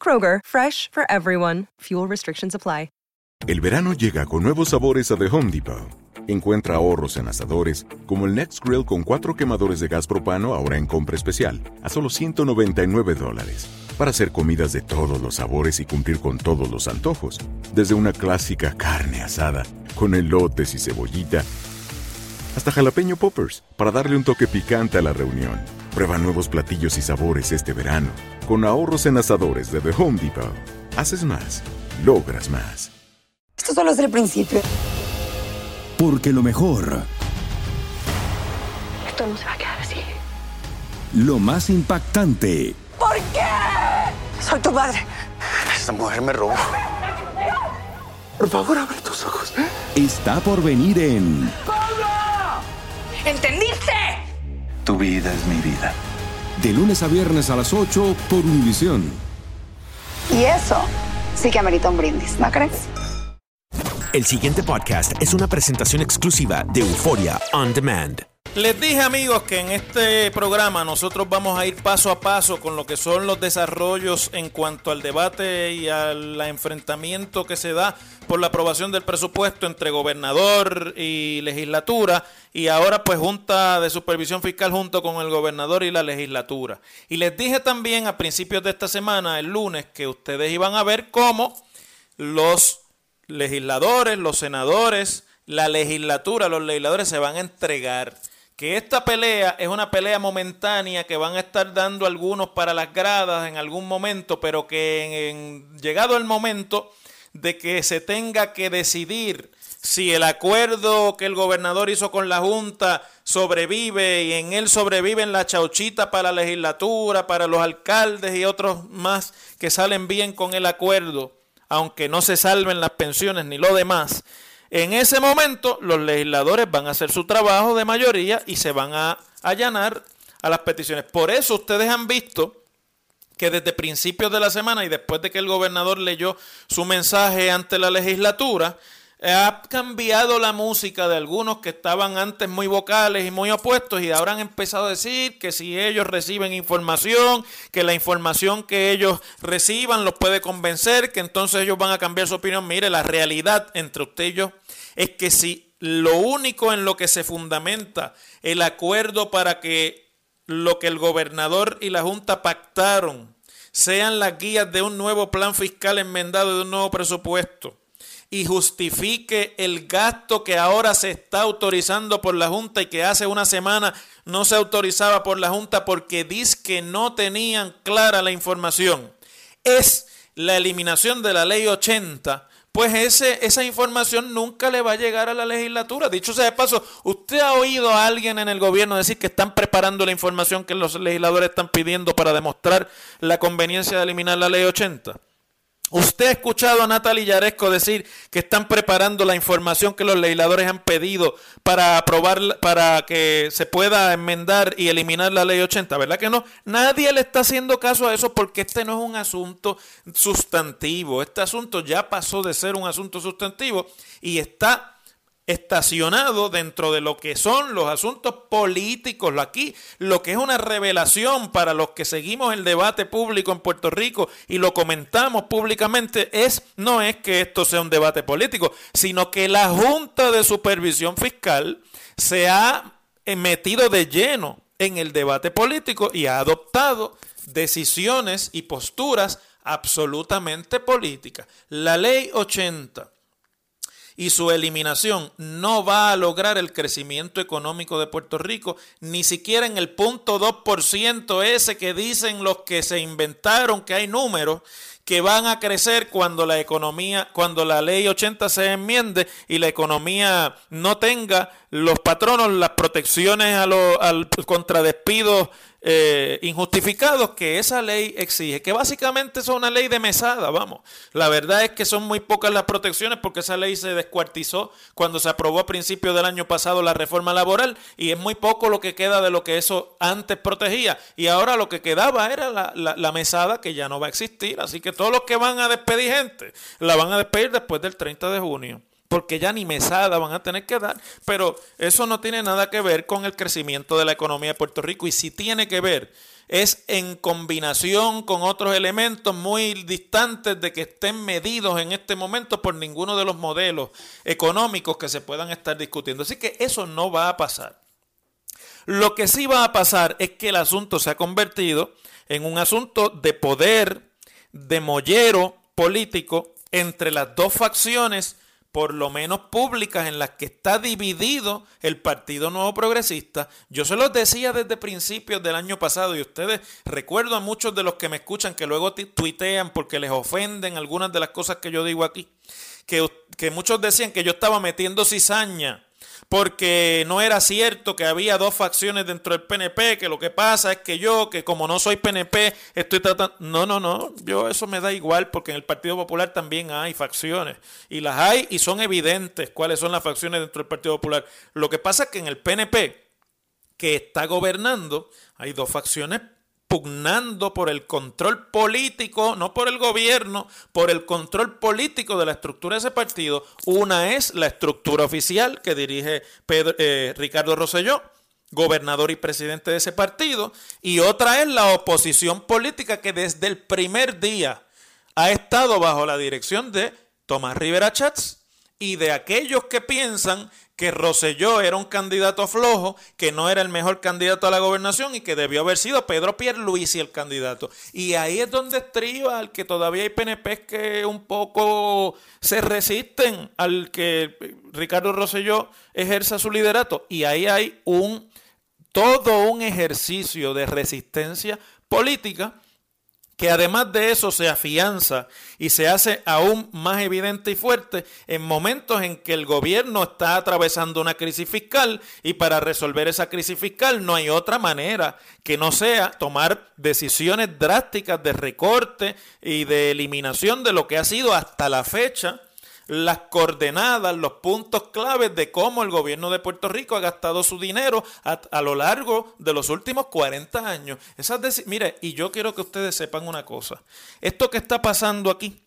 Kroger, fresh for everyone. Fuel restrictions apply. El verano llega con nuevos sabores a The Home Depot. Encuentra ahorros en asadores, como el Next Grill con cuatro quemadores de gas propano ahora en compra especial, a solo 199 dólares. Para hacer comidas de todos los sabores y cumplir con todos los antojos. Desde una clásica carne asada, con elotes y cebollita, hasta jalapeño poppers, para darle un toque picante a la reunión. Prueba nuevos platillos y sabores este verano, con ahorros en asadores de The Home Depot. Haces más, logras más. Esto solo es el principio. Porque lo mejor, Esto no se va a quedar así. lo más impactante, ¿Por qué? Soy tu padre. Esta mujer me robó. Por favor, abre tus ojos. está por venir en ¿Entendiste? Tu vida es mi vida. De lunes a viernes a las 8 por Univisión. Y eso sí que amerita un brindis, ¿no crees? El siguiente podcast es una presentación exclusiva de Euforia On Demand. Les dije amigos que en este programa nosotros vamos a ir paso a paso con lo que son los desarrollos en cuanto al debate y al enfrentamiento que se da por la aprobación del presupuesto entre gobernador y legislatura y ahora pues junta de supervisión fiscal junto con el gobernador y la legislatura. Y les dije también a principios de esta semana, el lunes, que ustedes iban a ver cómo los legisladores, los senadores, la legislatura, los legisladores se van a entregar. Que esta pelea es una pelea momentánea que van a estar dando algunos para las gradas en algún momento, pero que en, llegado el momento de que se tenga que decidir si el acuerdo que el gobernador hizo con la Junta sobrevive y en él sobreviven la chauchita para la legislatura, para los alcaldes y otros más que salen bien con el acuerdo, aunque no se salven las pensiones ni lo demás. En ese momento los legisladores van a hacer su trabajo de mayoría y se van a allanar a las peticiones. Por eso ustedes han visto que desde principios de la semana y después de que el gobernador leyó su mensaje ante la legislatura, ha cambiado la música de algunos que estaban antes muy vocales y muy opuestos y ahora han empezado a decir que si ellos reciben información, que la información que ellos reciban los puede convencer, que entonces ellos van a cambiar su opinión. Mire, la realidad entre usted y yo es que si lo único en lo que se fundamenta el acuerdo para que lo que el gobernador y la Junta pactaron sean las guías de un nuevo plan fiscal enmendado de un nuevo presupuesto y justifique el gasto que ahora se está autorizando por la Junta y que hace una semana no se autorizaba por la Junta porque dice que no tenían clara la información. Es la eliminación de la ley 80 pues ese, esa información nunca le va a llegar a la legislatura. Dicho sea de paso, ¿usted ha oído a alguien en el gobierno decir que están preparando la información que los legisladores están pidiendo para demostrar la conveniencia de eliminar la ley 80? ¿Usted ha escuchado a Natalie Yaresco decir que están preparando la información que los legisladores han pedido para aprobar, para que se pueda enmendar y eliminar la ley 80? ¿Verdad que no? Nadie le está haciendo caso a eso porque este no es un asunto sustantivo. Este asunto ya pasó de ser un asunto sustantivo y está estacionado dentro de lo que son los asuntos políticos. Aquí lo que es una revelación para los que seguimos el debate público en Puerto Rico y lo comentamos públicamente es no es que esto sea un debate político, sino que la Junta de Supervisión Fiscal se ha metido de lleno en el debate político y ha adoptado decisiones y posturas absolutamente política. La ley 80 y su eliminación no va a lograr el crecimiento económico de Puerto Rico, ni siquiera en el punto 2% ese que dicen los que se inventaron que hay números que van a crecer cuando la economía, cuando la ley 80 se enmiende y la economía no tenga los patronos, las protecciones a los, al contradespidos eh, injustificados que esa ley exige, que básicamente es una ley de mesada, vamos. La verdad es que son muy pocas las protecciones porque esa ley se descuartizó cuando se aprobó a principios del año pasado la reforma laboral y es muy poco lo que queda de lo que eso antes protegía. Y ahora lo que quedaba era la, la mesada que ya no va a existir, así que todos los que van a despedir gente la van a despedir después del 30 de junio porque ya ni mesada van a tener que dar, pero eso no tiene nada que ver con el crecimiento de la economía de Puerto Rico y si tiene que ver es en combinación con otros elementos muy distantes de que estén medidos en este momento por ninguno de los modelos económicos que se puedan estar discutiendo. Así que eso no va a pasar. Lo que sí va a pasar es que el asunto se ha convertido en un asunto de poder, de mollero político entre las dos facciones por lo menos públicas, en las que está dividido el Partido Nuevo Progresista. Yo se los decía desde principios del año pasado y ustedes, recuerdo a muchos de los que me escuchan que luego tuitean porque les ofenden algunas de las cosas que yo digo aquí, que, que muchos decían que yo estaba metiendo cizaña porque no era cierto que había dos facciones dentro del PNP, que lo que pasa es que yo, que como no soy PNP, estoy tratando... No, no, no, yo eso me da igual porque en el Partido Popular también hay facciones y las hay y son evidentes cuáles son las facciones dentro del Partido Popular. Lo que pasa es que en el PNP, que está gobernando, hay dos facciones pugnando por el control político, no por el gobierno, por el control político de la estructura de ese partido. Una es la estructura oficial que dirige eh, Ricardo Rosselló, gobernador y presidente de ese partido, y otra es la oposición política que desde el primer día ha estado bajo la dirección de Tomás Rivera Chats y de aquellos que piensan que Roselló era un candidato flojo, que no era el mejor candidato a la gobernación y que debió haber sido Pedro Pierluisi el candidato. Y ahí es donde estriba al que todavía hay PNP que un poco se resisten al que Ricardo Roselló ejerza su liderato. Y ahí hay un todo un ejercicio de resistencia política que además de eso se afianza y se hace aún más evidente y fuerte en momentos en que el gobierno está atravesando una crisis fiscal y para resolver esa crisis fiscal no hay otra manera que no sea tomar decisiones drásticas de recorte y de eliminación de lo que ha sido hasta la fecha las coordenadas, los puntos claves de cómo el gobierno de Puerto Rico ha gastado su dinero a, lo largo de los últimos 40 años. Esas mire, y yo quiero que ustedes sepan una cosa. Esto que está pasando aquí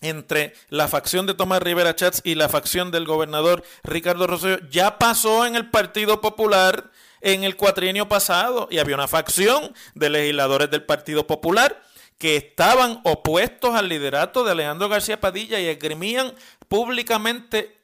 entre la facción de Tomás Rivera Chats y la facción del gobernador Ricardo Rosselló ya pasó en el Partido Popular en el cuatrienio pasado y había una facción de legisladores del Partido Popular que estaban opuestos al liderato de Alejandro García Padilla y esgrimían públicamente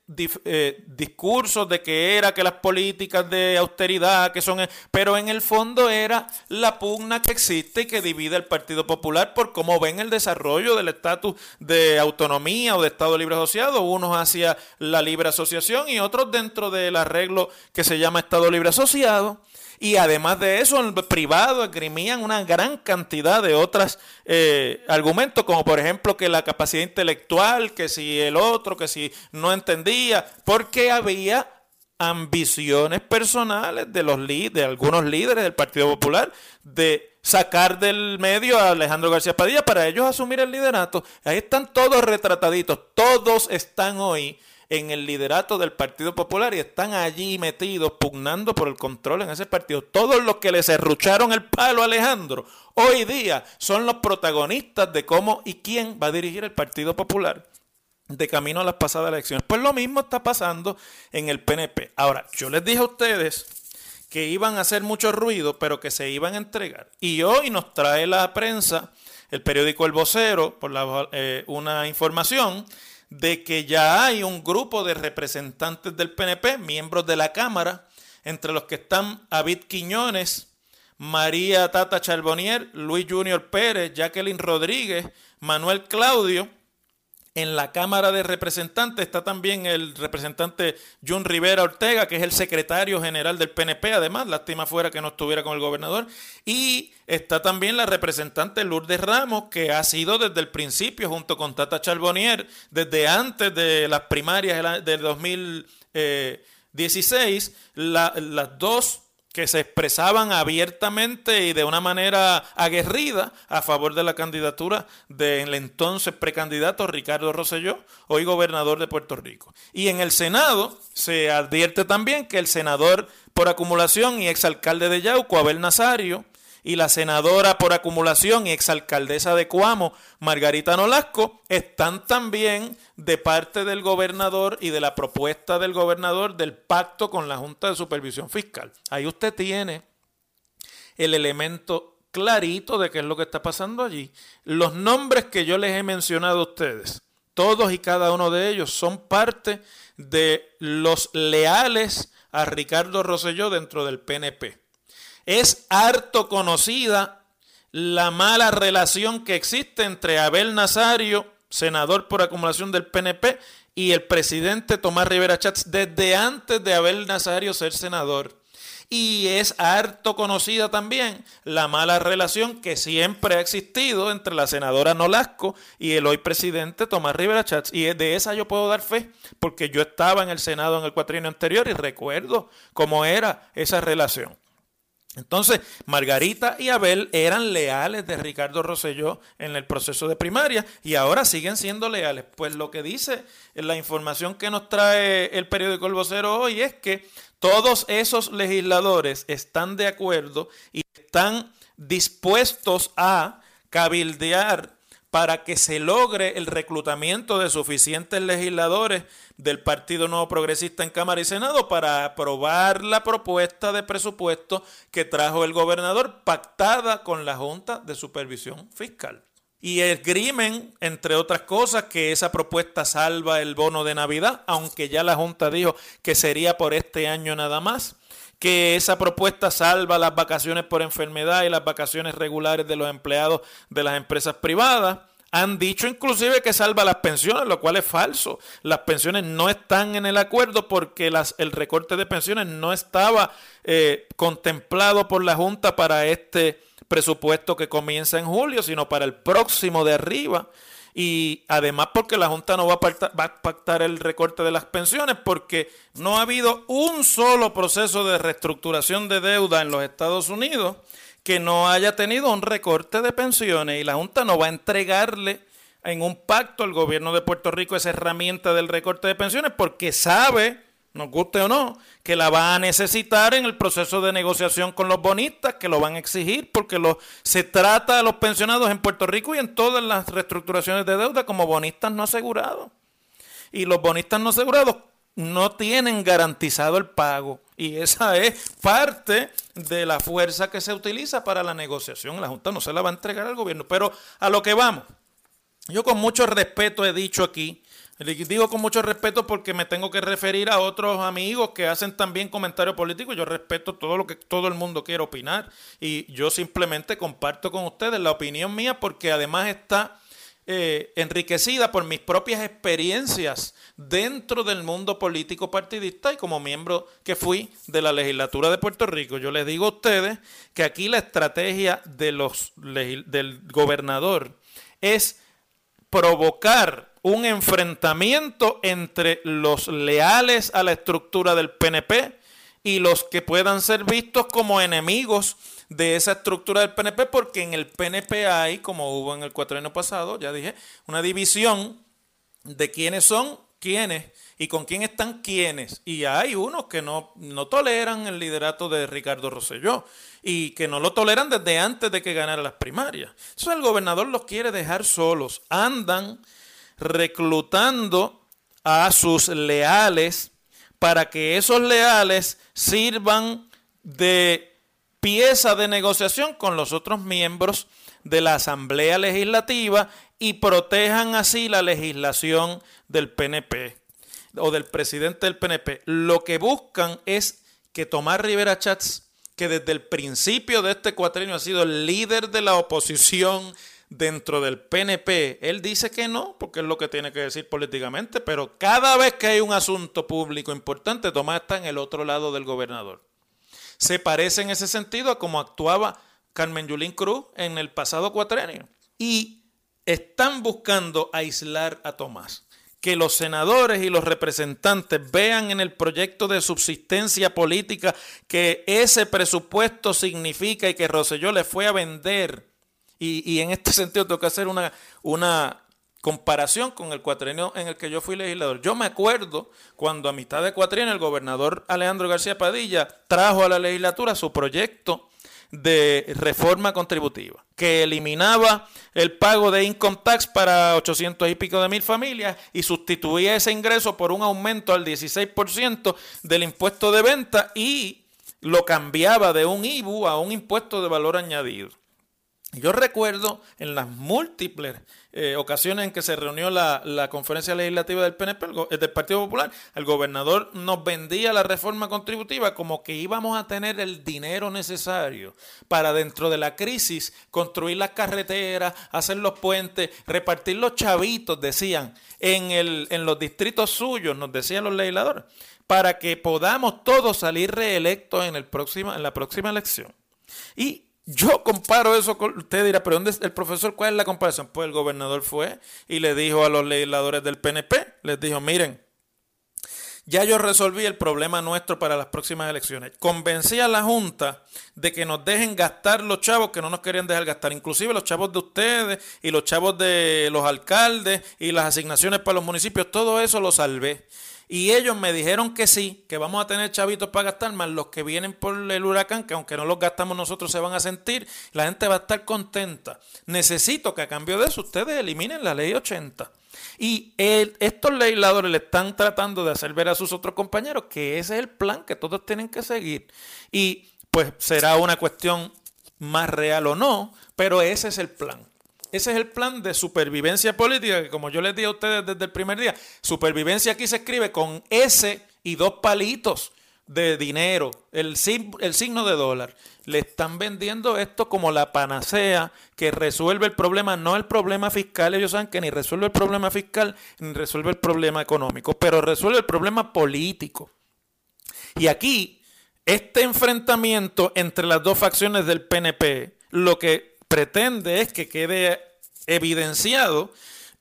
eh, discursos de que era que las políticas de austeridad, que son, pero en el fondo era la pugna que existe y que divide el Partido Popular por cómo ven el desarrollo del estatus de autonomía o de Estado libre asociado, unos hacia la libre asociación y otros dentro del arreglo que se llama Estado libre asociado. Y además de eso, en privado esgrimían una gran cantidad de otros eh, argumentos, como por ejemplo que la capacidad intelectual, que si el otro, que si no entendía, porque había ambiciones personales de los de algunos líderes del Partido Popular de sacar del medio a Alejandro García Padilla para ellos asumir el liderato. Ahí están todos retrataditos, todos están hoy en el liderato del Partido Popular y están allí metidos pugnando por el control en ese partido. Todos los que le serrucharon el palo a Alejandro hoy día son los protagonistas de cómo y quién va a dirigir el Partido Popular de camino a las pasadas elecciones. Pues lo mismo está pasando en el PNP. Ahora, yo les dije a ustedes que iban a hacer mucho ruido, pero que se iban a entregar. Y hoy nos trae la prensa, el periódico El Vocero, por la, eh, una información de que ya hay un grupo de representantes del PNP, miembros de la Cámara, entre los que están David Quiñones, María Tata Charbonnier, Luis Junior Pérez, Jacqueline Rodríguez, Manuel Claudio. En la Cámara de Representantes está también el representante John Rivera Ortega, que es el secretario general del PNP, además, lástima fuera que no estuviera con el gobernador. Y está también la representante Lourdes Ramos, que ha sido desde el principio, junto con Tata Charbonnier, desde antes de las primarias del 2016, las dos que se expresaban abiertamente y de una manera aguerrida a favor de la candidatura del entonces precandidato Ricardo Rosselló, hoy gobernador de Puerto Rico. Y en el Senado se advierte también que el senador por acumulación y exalcalde de Yauco, Abel Nazario, y la senadora por acumulación y exalcaldesa de Cuamo, Margarita Nolasco, están también de parte del gobernador y de la propuesta del gobernador del pacto con la Junta de Supervisión Fiscal. Ahí usted tiene el elemento clarito de qué es lo que está pasando allí. Los nombres que yo les he mencionado a ustedes, todos y cada uno de ellos son parte de los leales a Ricardo Rosselló dentro del PNP. Es harto conocida la mala relación que existe entre Abel Nazario, senador por acumulación del PNP, y el presidente Tomás Rivera Chats desde antes de Abel Nazario ser senador. Y es harto conocida también la mala relación que siempre ha existido entre la senadora Nolasco y el hoy presidente Tomás Rivera Chats. Y de esa yo puedo dar fe, porque yo estaba en el Senado en el cuatrienio anterior y recuerdo cómo era esa relación. Entonces, Margarita y Abel eran leales de Ricardo Rosselló en el proceso de primaria y ahora siguen siendo leales. Pues lo que dice la información que nos trae el periódico El Vocero hoy es que todos esos legisladores están de acuerdo y están dispuestos a cabildear para que se logre el reclutamiento de suficientes legisladores del Partido Nuevo Progresista en Cámara y Senado para aprobar la propuesta de presupuesto que trajo el gobernador pactada con la Junta de Supervisión Fiscal. Y el crimen, entre otras cosas, que esa propuesta salva el bono de Navidad, aunque ya la Junta dijo que sería por este año nada más que esa propuesta salva las vacaciones por enfermedad y las vacaciones regulares de los empleados de las empresas privadas. Han dicho inclusive que salva las pensiones, lo cual es falso. Las pensiones no están en el acuerdo porque el recorte de pensiones no estaba eh, contemplado por la Junta para este presupuesto que comienza en julio, sino para el próximo de arriba y además porque la Junta no va a, pactar, va a, pactar, el recorte de las pensiones porque no ha habido un solo proceso de reestructuración de deuda en los Estados Unidos que no haya tenido un recorte de pensiones y la Junta no va a entregarle en un pacto al gobierno de Puerto Rico esa herramienta del recorte de pensiones porque sabe nos guste o no, que la va a necesitar en el proceso de negociación con los bonistas, que lo van a exigir, porque se trata a los pensionados en Puerto Rico y en todas las reestructuraciones de deuda como bonistas no asegurados. Y los bonistas no asegurados no tienen garantizado el pago. Y esa es parte de la fuerza que se utiliza para la negociación. La Junta no se la va a entregar al gobierno. Pero a lo que vamos. Yo con mucho respeto he dicho aquí le digo con mucho respeto porque me tengo que referir a otros amigos que hacen también comentarios políticos. Yo respeto todo lo que todo el mundo quiere opinar y yo simplemente comparto con ustedes la opinión mía porque además está eh, enriquecida por mis propias experiencias dentro del mundo político partidista y como miembro que fui de la legislatura de Puerto Rico. Yo les digo a ustedes que aquí la estrategia de los, del gobernador es provocar un enfrentamiento entre los leales a la estructura del PNP y los que puedan ser vistos como enemigos de esa estructura del PNP, porque en el PNP hay, como hubo en el cuatrienio pasado, ya dije, una división de quiénes son quiénes y con quién están quiénes. Y hay unos que no, no toleran el liderato de Ricardo Rosselló y que no lo toleran desde antes de que ganara las primarias. Eso el gobernador los quiere dejar solos. Andan reclutando a sus leales para que esos leales sirvan de pieza de negociación con los otros miembros de la Asamblea Legislativa y protejan así la legislación del PNP o del presidente del PNP. Lo que buscan es que Tomás Rivera Chats, que desde el principio de este cuatrenio ha sido el líder de la oposición dentro del PNP. Él dice que no, porque es lo que tiene que decir políticamente, pero cada vez que hay un asunto público importante, Tomás está en el otro lado del gobernador. Se parece en ese sentido a cómo actuaba Carmen Yulín Cruz en el pasado cuatrenio. Y están buscando aislar a Tomás. Que los senadores y los representantes vean en el proyecto de subsistencia política que ese presupuesto significa y que Roselló le fue a vender y, en este sentido tengo que hacer una, una comparación con el cuatrenio en el que yo fui legislador. Yo me acuerdo cuando a mitad de cuatrenio el gobernador Alejandro García Padilla trajo a la legislatura su proyecto de reforma contributiva, que eliminaba el pago de income tax para 800 y pico de mil familias y sustituía ese ingreso por un aumento al 16% del impuesto de venta y lo cambiaba de un IBU a un impuesto de valor añadido. Yo recuerdo en las múltiples eh, ocasiones en que se reunió la, conferencia legislativa del PNP, el, del Partido Popular, el gobernador nos vendía la reforma contributiva como que íbamos a tener el dinero necesario para dentro de la crisis construir las carreteras, hacer los puentes, repartir los chavitos, decían, en, el, en los distritos suyos, nos decían los legisladores, para que podamos todos salir reelectos en, el próxima, en la próxima elección. Y yo comparo eso con, usted dirá, pero ¿dónde es el profesor? ¿Cuál es la comparación? Pues el gobernador fue y le dijo a los legisladores del PNP, les dijo, miren, ya yo resolví el problema nuestro para las próximas elecciones. Convencí a la Junta de que nos dejen gastar los chavos que no nos querían dejar gastar, inclusive los chavos de ustedes y los chavos de los alcaldes y las asignaciones para los municipios, todo eso lo salvé. Y ellos me dijeron que sí, que vamos a tener chavitos para gastar, más los que vienen por el huracán, que aunque no los gastamos nosotros se van a sentir, la gente va a estar contenta. Necesito que a cambio de eso ustedes eliminen la ley 80. Y estos legisladores le están tratando de hacer ver a sus otros compañeros que ese es el plan que todos tienen que seguir. Y pues será una cuestión más real o no, pero ese es el plan. Ese es el plan de supervivencia política que como yo les dije a ustedes desde el primer día, supervivencia aquí se escribe con S y dos palitos de dinero, el, el signo de dólar. Le están vendiendo esto como la panacea que resuelve el problema, no el problema fiscal. Ellos saben que ni resuelve el problema fiscal ni resuelve el problema económico, pero resuelve el problema político. Y aquí, este enfrentamiento entre las dos facciones del PNP, lo que pretende es que quede evidenciado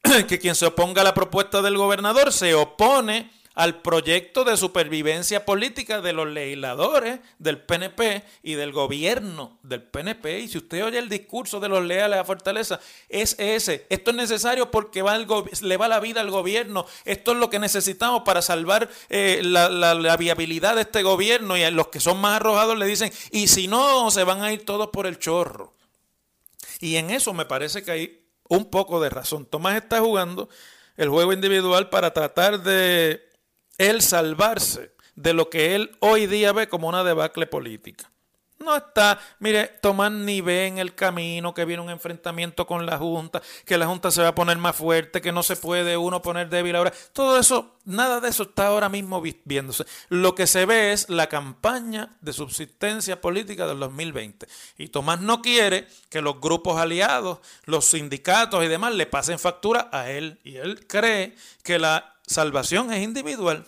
que quien se oponga a la propuesta del gobernador se opone al proyecto de supervivencia política de los legisladores del PNP y del gobierno del PNP. Y si usted oye el discurso de los leales a Fortaleza, es ese. Esto es necesario porque va le va la vida al gobierno. Esto es lo que necesitamos para salvar eh, la, la viabilidad de este gobierno. Y a los que son más arrojados le dicen, y si no, se van a ir todos por el chorro. Y en eso me parece que hay un poco de razón. Tomás está jugando el juego individual para tratar de él salvarse de lo que él hoy día ve como una debacle política. No está, mire, Tomás ni ve en el camino que viene un enfrentamiento con la Junta, que la Junta se va a poner más fuerte, que no se puede uno poner débil ahora. Todo eso, nada de eso está ahora mismo viéndose. Lo que se ve es la campaña de subsistencia política del 2020. Y Tomás no quiere que los grupos aliados, los sindicatos y demás le pasen factura a él. Y él cree que la salvación es individual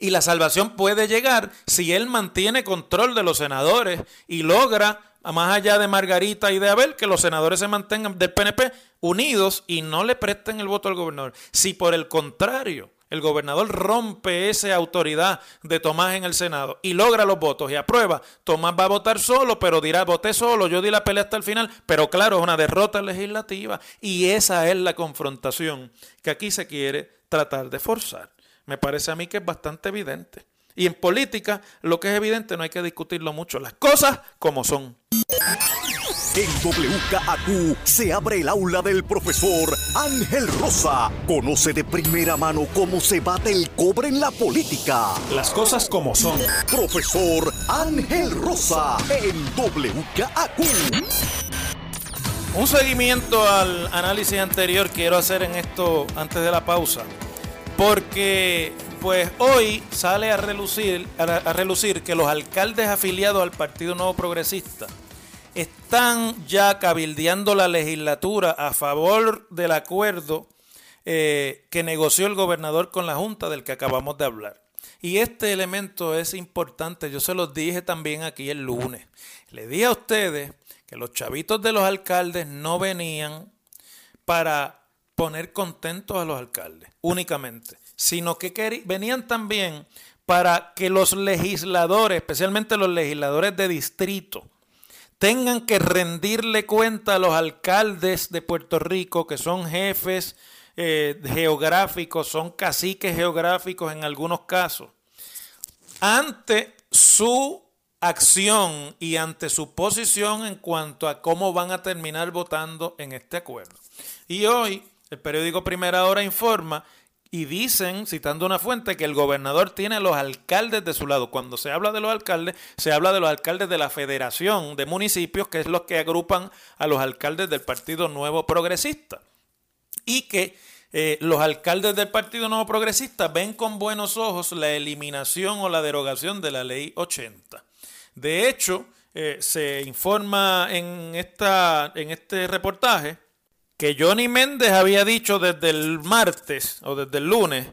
y la salvación puede llegar si él mantiene control de los senadores y logra, más allá de Margarita y de Abel, que los senadores se mantengan del PNP unidos y no le presten el voto al gobernador. Si por el contrario el gobernador rompe esa autoridad de Tomás en el Senado y logra los votos y aprueba, Tomás va a votar solo, pero dirá, voté solo, yo di la pelea hasta el final, pero claro, es una derrota legislativa y esa es la confrontación que aquí se quiere tratar de forzar. Me parece a mí que es bastante evidente. Y en política, lo que es evidente no hay que discutirlo mucho. Las cosas como son. En WKAQ se abre el aula del profesor Ángel Rosa. Conoce de primera mano cómo se bate el cobre en la política. Las cosas como son. Profesor Ángel Rosa en WKAQ. Un seguimiento al análisis anterior quiero hacer en esto antes de la pausa porque pues hoy sale a relucir, a, relucir que los alcaldes afiliados al Partido Nuevo Progresista están ya cabildeando la legislatura a favor del acuerdo eh, que negoció el gobernador con la Junta del que acabamos de hablar. Y este elemento es importante, yo se los dije también aquí el lunes. Le dije a ustedes que los chavitos de los alcaldes no venían para poner contentos a los alcaldes únicamente, sino que venían también para que los legisladores, especialmente los legisladores de distrito, tengan que rendirle cuenta a los alcaldes de Puerto Rico, que son jefes eh, geográficos, son caciques geográficos en algunos casos, ante su acción y ante su posición en cuanto a cómo van a terminar votando en este acuerdo. Y hoy el periódico Primera Hora informa y dicen, citando una fuente, que el gobernador tiene a los alcaldes de su lado. Cuando se habla de los alcaldes, se habla de los alcaldes de la Federación de Municipios, que es los que agrupan a los alcaldes del Partido Nuevo Progresista. Y que eh, los alcaldes del Partido Nuevo Progresista ven con buenos ojos la eliminación o la derogación de la Ley 80. De hecho, eh, se informa en, esta, en este reportaje que Johnny Méndez había dicho desde el martes o desde el lunes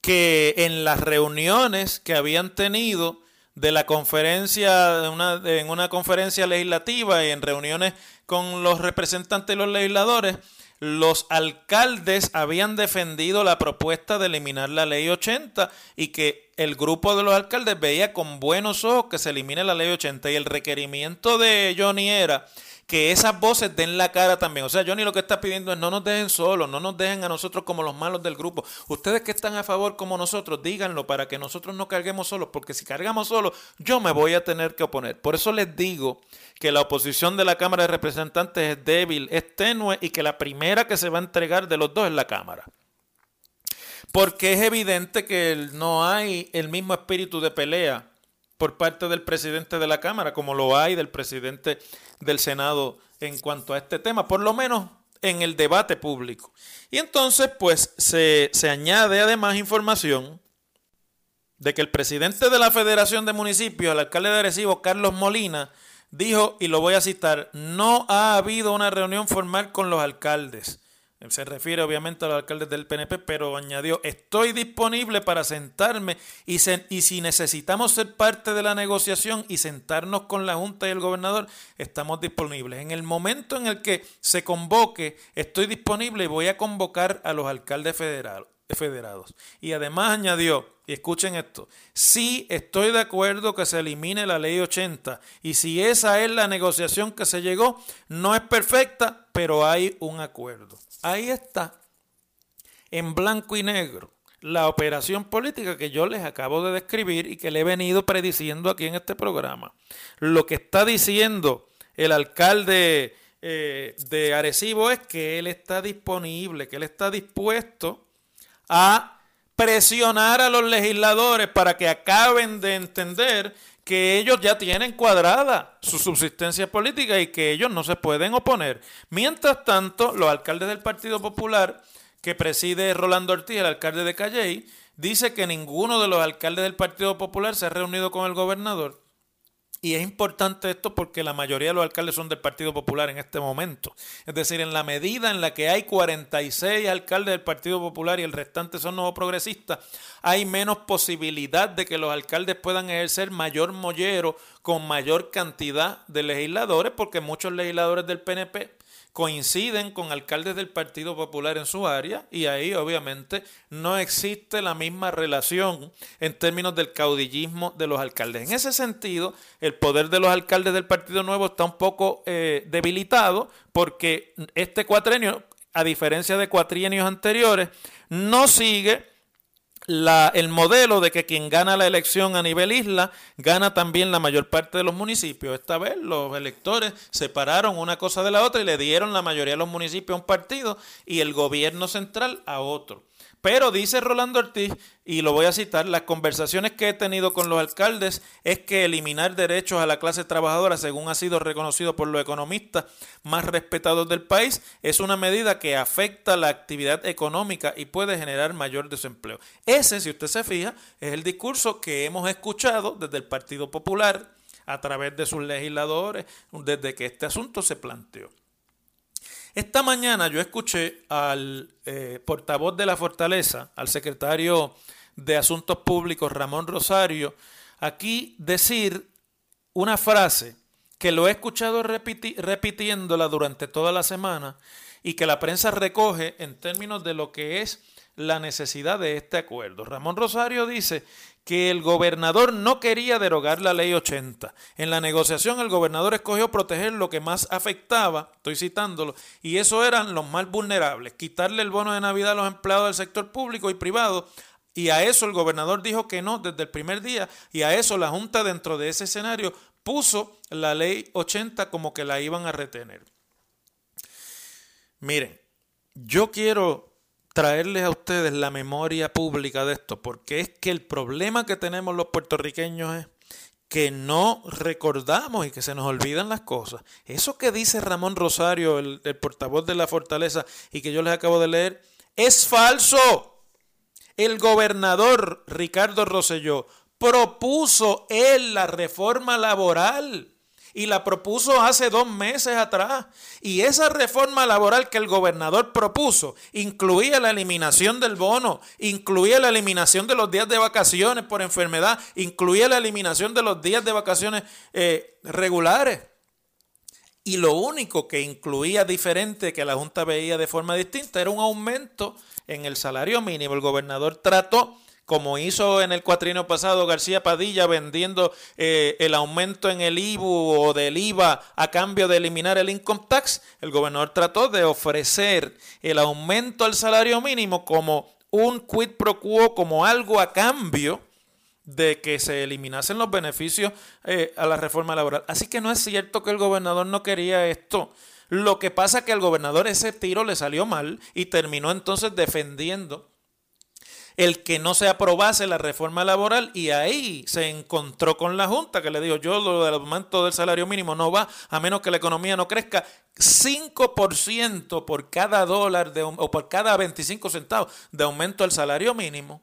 que en las reuniones que habían tenido de la conferencia, en una conferencia legislativa y en reuniones con los representantes y los legisladores, los alcaldes habían defendido la propuesta de eliminar la ley 80 y que el grupo de los alcaldes veía con buenos ojos que se elimine la ley 80 y el requerimiento de Johnny era que esas voces den la cara también. O sea, Johnny lo que está pidiendo es no nos dejen solos, no nos dejen a nosotros como los malos del grupo. Ustedes que están a favor como nosotros, díganlo para que nosotros no carguemos solos, porque si cargamos solos, yo me voy a tener que oponer. Por eso les digo que la oposición de la Cámara de Representantes es débil, es tenue y que la primera que se va a entregar de los dos es la Cámara. Porque es evidente que no hay el mismo espíritu de pelea por parte del presidente de la Cámara, como lo hay del presidente del Senado en cuanto a este tema, por lo menos en el debate público. Y entonces, pues, se, se añade además información de que el presidente de la Federación de Municipios, el alcalde de Arecibo, Carlos Molina, dijo, y lo voy a citar, no ha habido una reunión formal con los alcaldes. Se refiere obviamente a los alcaldes del PNP, pero añadió, estoy disponible para sentarme y, y, si necesitamos ser parte de la negociación y sentarnos con la Junta y el gobernador, estamos disponibles. En el momento en el que se convoque, estoy disponible y voy a convocar a los alcaldes federados. Y además añadió, y escuchen esto, sí estoy de acuerdo que se elimine la ley 80 y si esa es la negociación que se llegó, no es perfecta, pero hay un acuerdo. Ahí está, en blanco y negro, la operación política que yo les acabo de describir y que le he venido prediciendo aquí en este programa. Lo que está diciendo el alcalde eh, de Arecibo es que él está disponible, que él está dispuesto a presionar a los legisladores para que acaben de entender que ellos ya tienen cuadrada su subsistencia política y que ellos no se pueden oponer. Mientras tanto, los alcaldes del Partido Popular, que preside Rolando Ortiz, el alcalde de Calley, dice que ninguno de los alcaldes del Partido Popular se ha reunido con el gobernador y es importante esto porque la mayoría de los alcaldes son del Partido Popular en este momento. Es decir, en la medida en la que hay 46 alcaldes del Partido Popular y el restante son nuevos progresistas, hay menos posibilidad de que los alcaldes puedan ejercer mayor mollero con mayor cantidad de legisladores, porque muchos legisladores del PNP coinciden con alcaldes del Partido Popular en su área y ahí obviamente no existe la misma relación en términos del caudillismo de los alcaldes. En ese sentido, el poder de los alcaldes del Partido Nuevo está un poco eh, debilitado porque este cuatrenio, a diferencia de cuatrienios anteriores, no sigue el modelo de que quien gana la elección a nivel isla gana también la mayor parte de los municipios. Esta vez los electores separaron una cosa de la otra y le dieron la mayoría de los municipios a un partido y el gobierno central a otro. Pero dice Rolando Ortiz, y lo voy a citar, las conversaciones que he tenido con los alcaldes es que eliminar derechos a la clase trabajadora, según ha sido reconocido por los economistas más respetados del país, es una medida que afecta la actividad económica y puede generar mayor desempleo. Ese, si usted se fija, es el discurso que hemos escuchado desde el Partido Popular, a través de sus legisladores desde que este asunto se planteó. Esta mañana yo escuché al eh, portavoz de la Fortaleza, al secretario de Asuntos Públicos, Ramón Rosario, aquí decir una frase que lo he escuchado repitiéndola durante toda la semana y que la prensa recoge en términos de lo que es la necesidad de este acuerdo. Ramón Rosario dice que el gobernador no quería derogar la ley 80. En la negociación el gobernador escogió proteger lo que más afectaba, estoy citándolo, y eso eran los más vulnerables, quitarle el bono de Navidad a los empleados del sector público y privado. Y a eso el gobernador dijo que no desde el primer día y a eso la Junta dentro de ese escenario puso la ley 80 como que la iban a retener. Miren, yo quiero traerles a ustedes la memoria pública de esto, porque es que el problema que tenemos los puertorriqueños es que no recordamos y que se nos olvidan las cosas. Eso que dice Ramón Rosario, el, portavoz de la fortaleza, y que yo les acabo de leer, es falso. El gobernador Ricardo Rosselló propuso él la reforma laboral y la propuso hace dos meses atrás. Y esa reforma laboral que el gobernador propuso incluía la eliminación del bono, incluía la eliminación de los días de vacaciones por enfermedad, incluía la eliminación de los días de vacaciones eh, regulares. Y lo único que incluía diferente que la Junta veía de forma distinta era un aumento en el salario mínimo. El gobernador trató como hizo en el cuatrino pasado García Padilla vendiendo eh, el aumento en el IBU o del IVA a cambio de eliminar el income tax, el gobernador trató de ofrecer el aumento al salario mínimo como un quid pro quo, como algo a cambio de que se eliminasen los beneficios eh, a la reforma laboral. Así que no es cierto que el gobernador no quería esto. Lo que pasa es que al gobernador ese tiro le salió mal y terminó entonces defendiendo el que no se aprobase la reforma laboral y ahí se encontró con la Junta que le dijo, yo lo del aumento del salario mínimo no va a menos que la economía no crezca 5% por cada dólar de, o por cada 25 centavos de aumento del salario mínimo.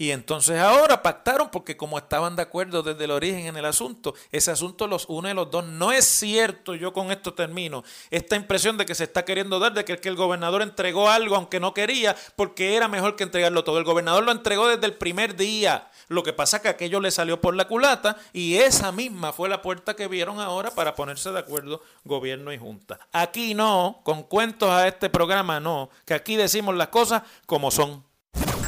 Y entonces ahora pactaron porque como estaban de acuerdo desde el origen en el asunto, ese asunto los une los dos. No es cierto, yo con esto termino, esta impresión de que se está queriendo dar de que el gobernador entregó algo aunque no quería porque era mejor que entregarlo todo. El gobernador lo entregó desde el primer día. Lo que pasa es que aquello le salió por la culata y esa misma fue la puerta que vieron ahora para ponerse de acuerdo gobierno y junta. Aquí no, con cuentos a este programa no, que aquí decimos las cosas como son.